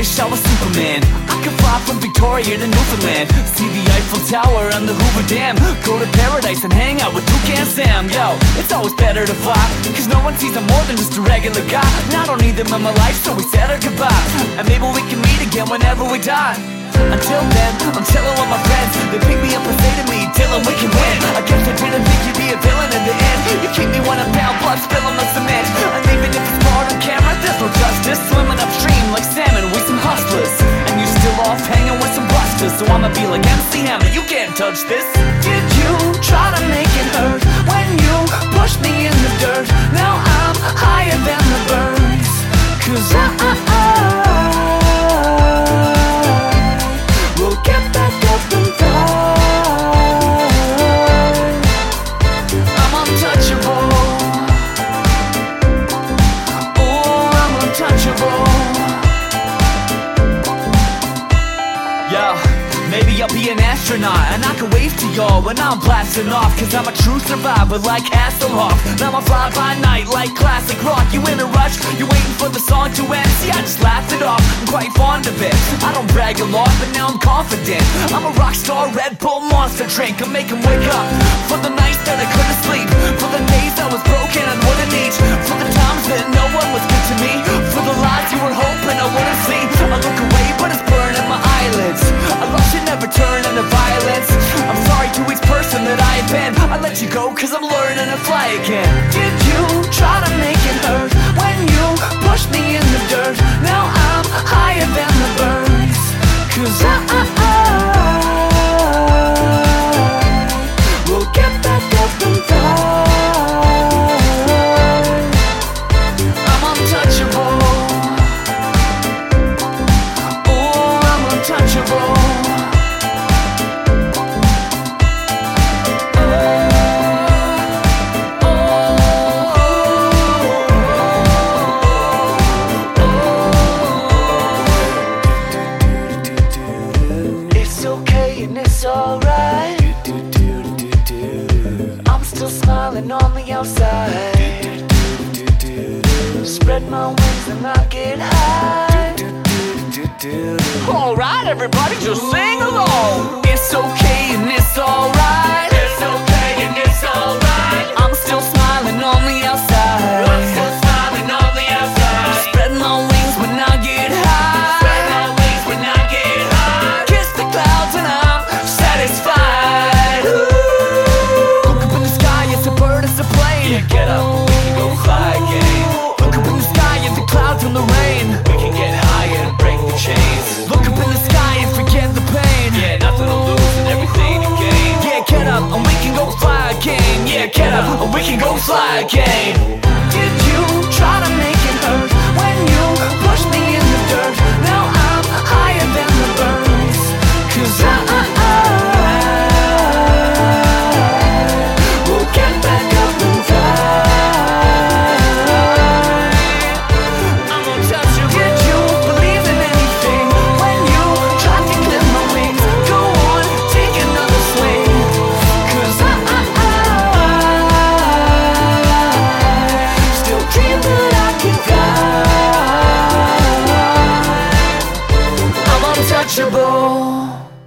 wish I was Superman. I could fly from Victoria to Newfoundland. See the Eiffel Tower and the Hoover Dam. Go to paradise and hang out with Toucan Sam. Yo, it's always better to fly Cause no one sees I'm more than just a regular guy. And I don't need them in my life so we said our goodbye. And maybe we can meet again whenever we die. Until then, I'm telling all my friends. They pick me up this? Did you try to make it hurt When you pushed me in the dirt? Now I'm higher than the birds. Cause I, I, I astronaut And I can wave to y'all when I'm blasting off. Cause I'm a true survivor like Hasselhoff. Now I fly by night like classic rock. You in a rush, you waiting for the song to end. See, I just laughed it off, I'm quite fond of it. I don't brag a lot, but now I'm confident. I'm a rock star, Red Bull monster. Drink I make 'em wake up For the nights that I couldn't sleep go cause I'm learning to fly again. Did you try to make it hurt When you pushed me in the dirt and it's alright. I'm still smiling on the outside. Spread my wings and I get high. Alright, everybody, just sing along. Up and we can go fly again. Yeah, get up and we can go fly again. Untouchable.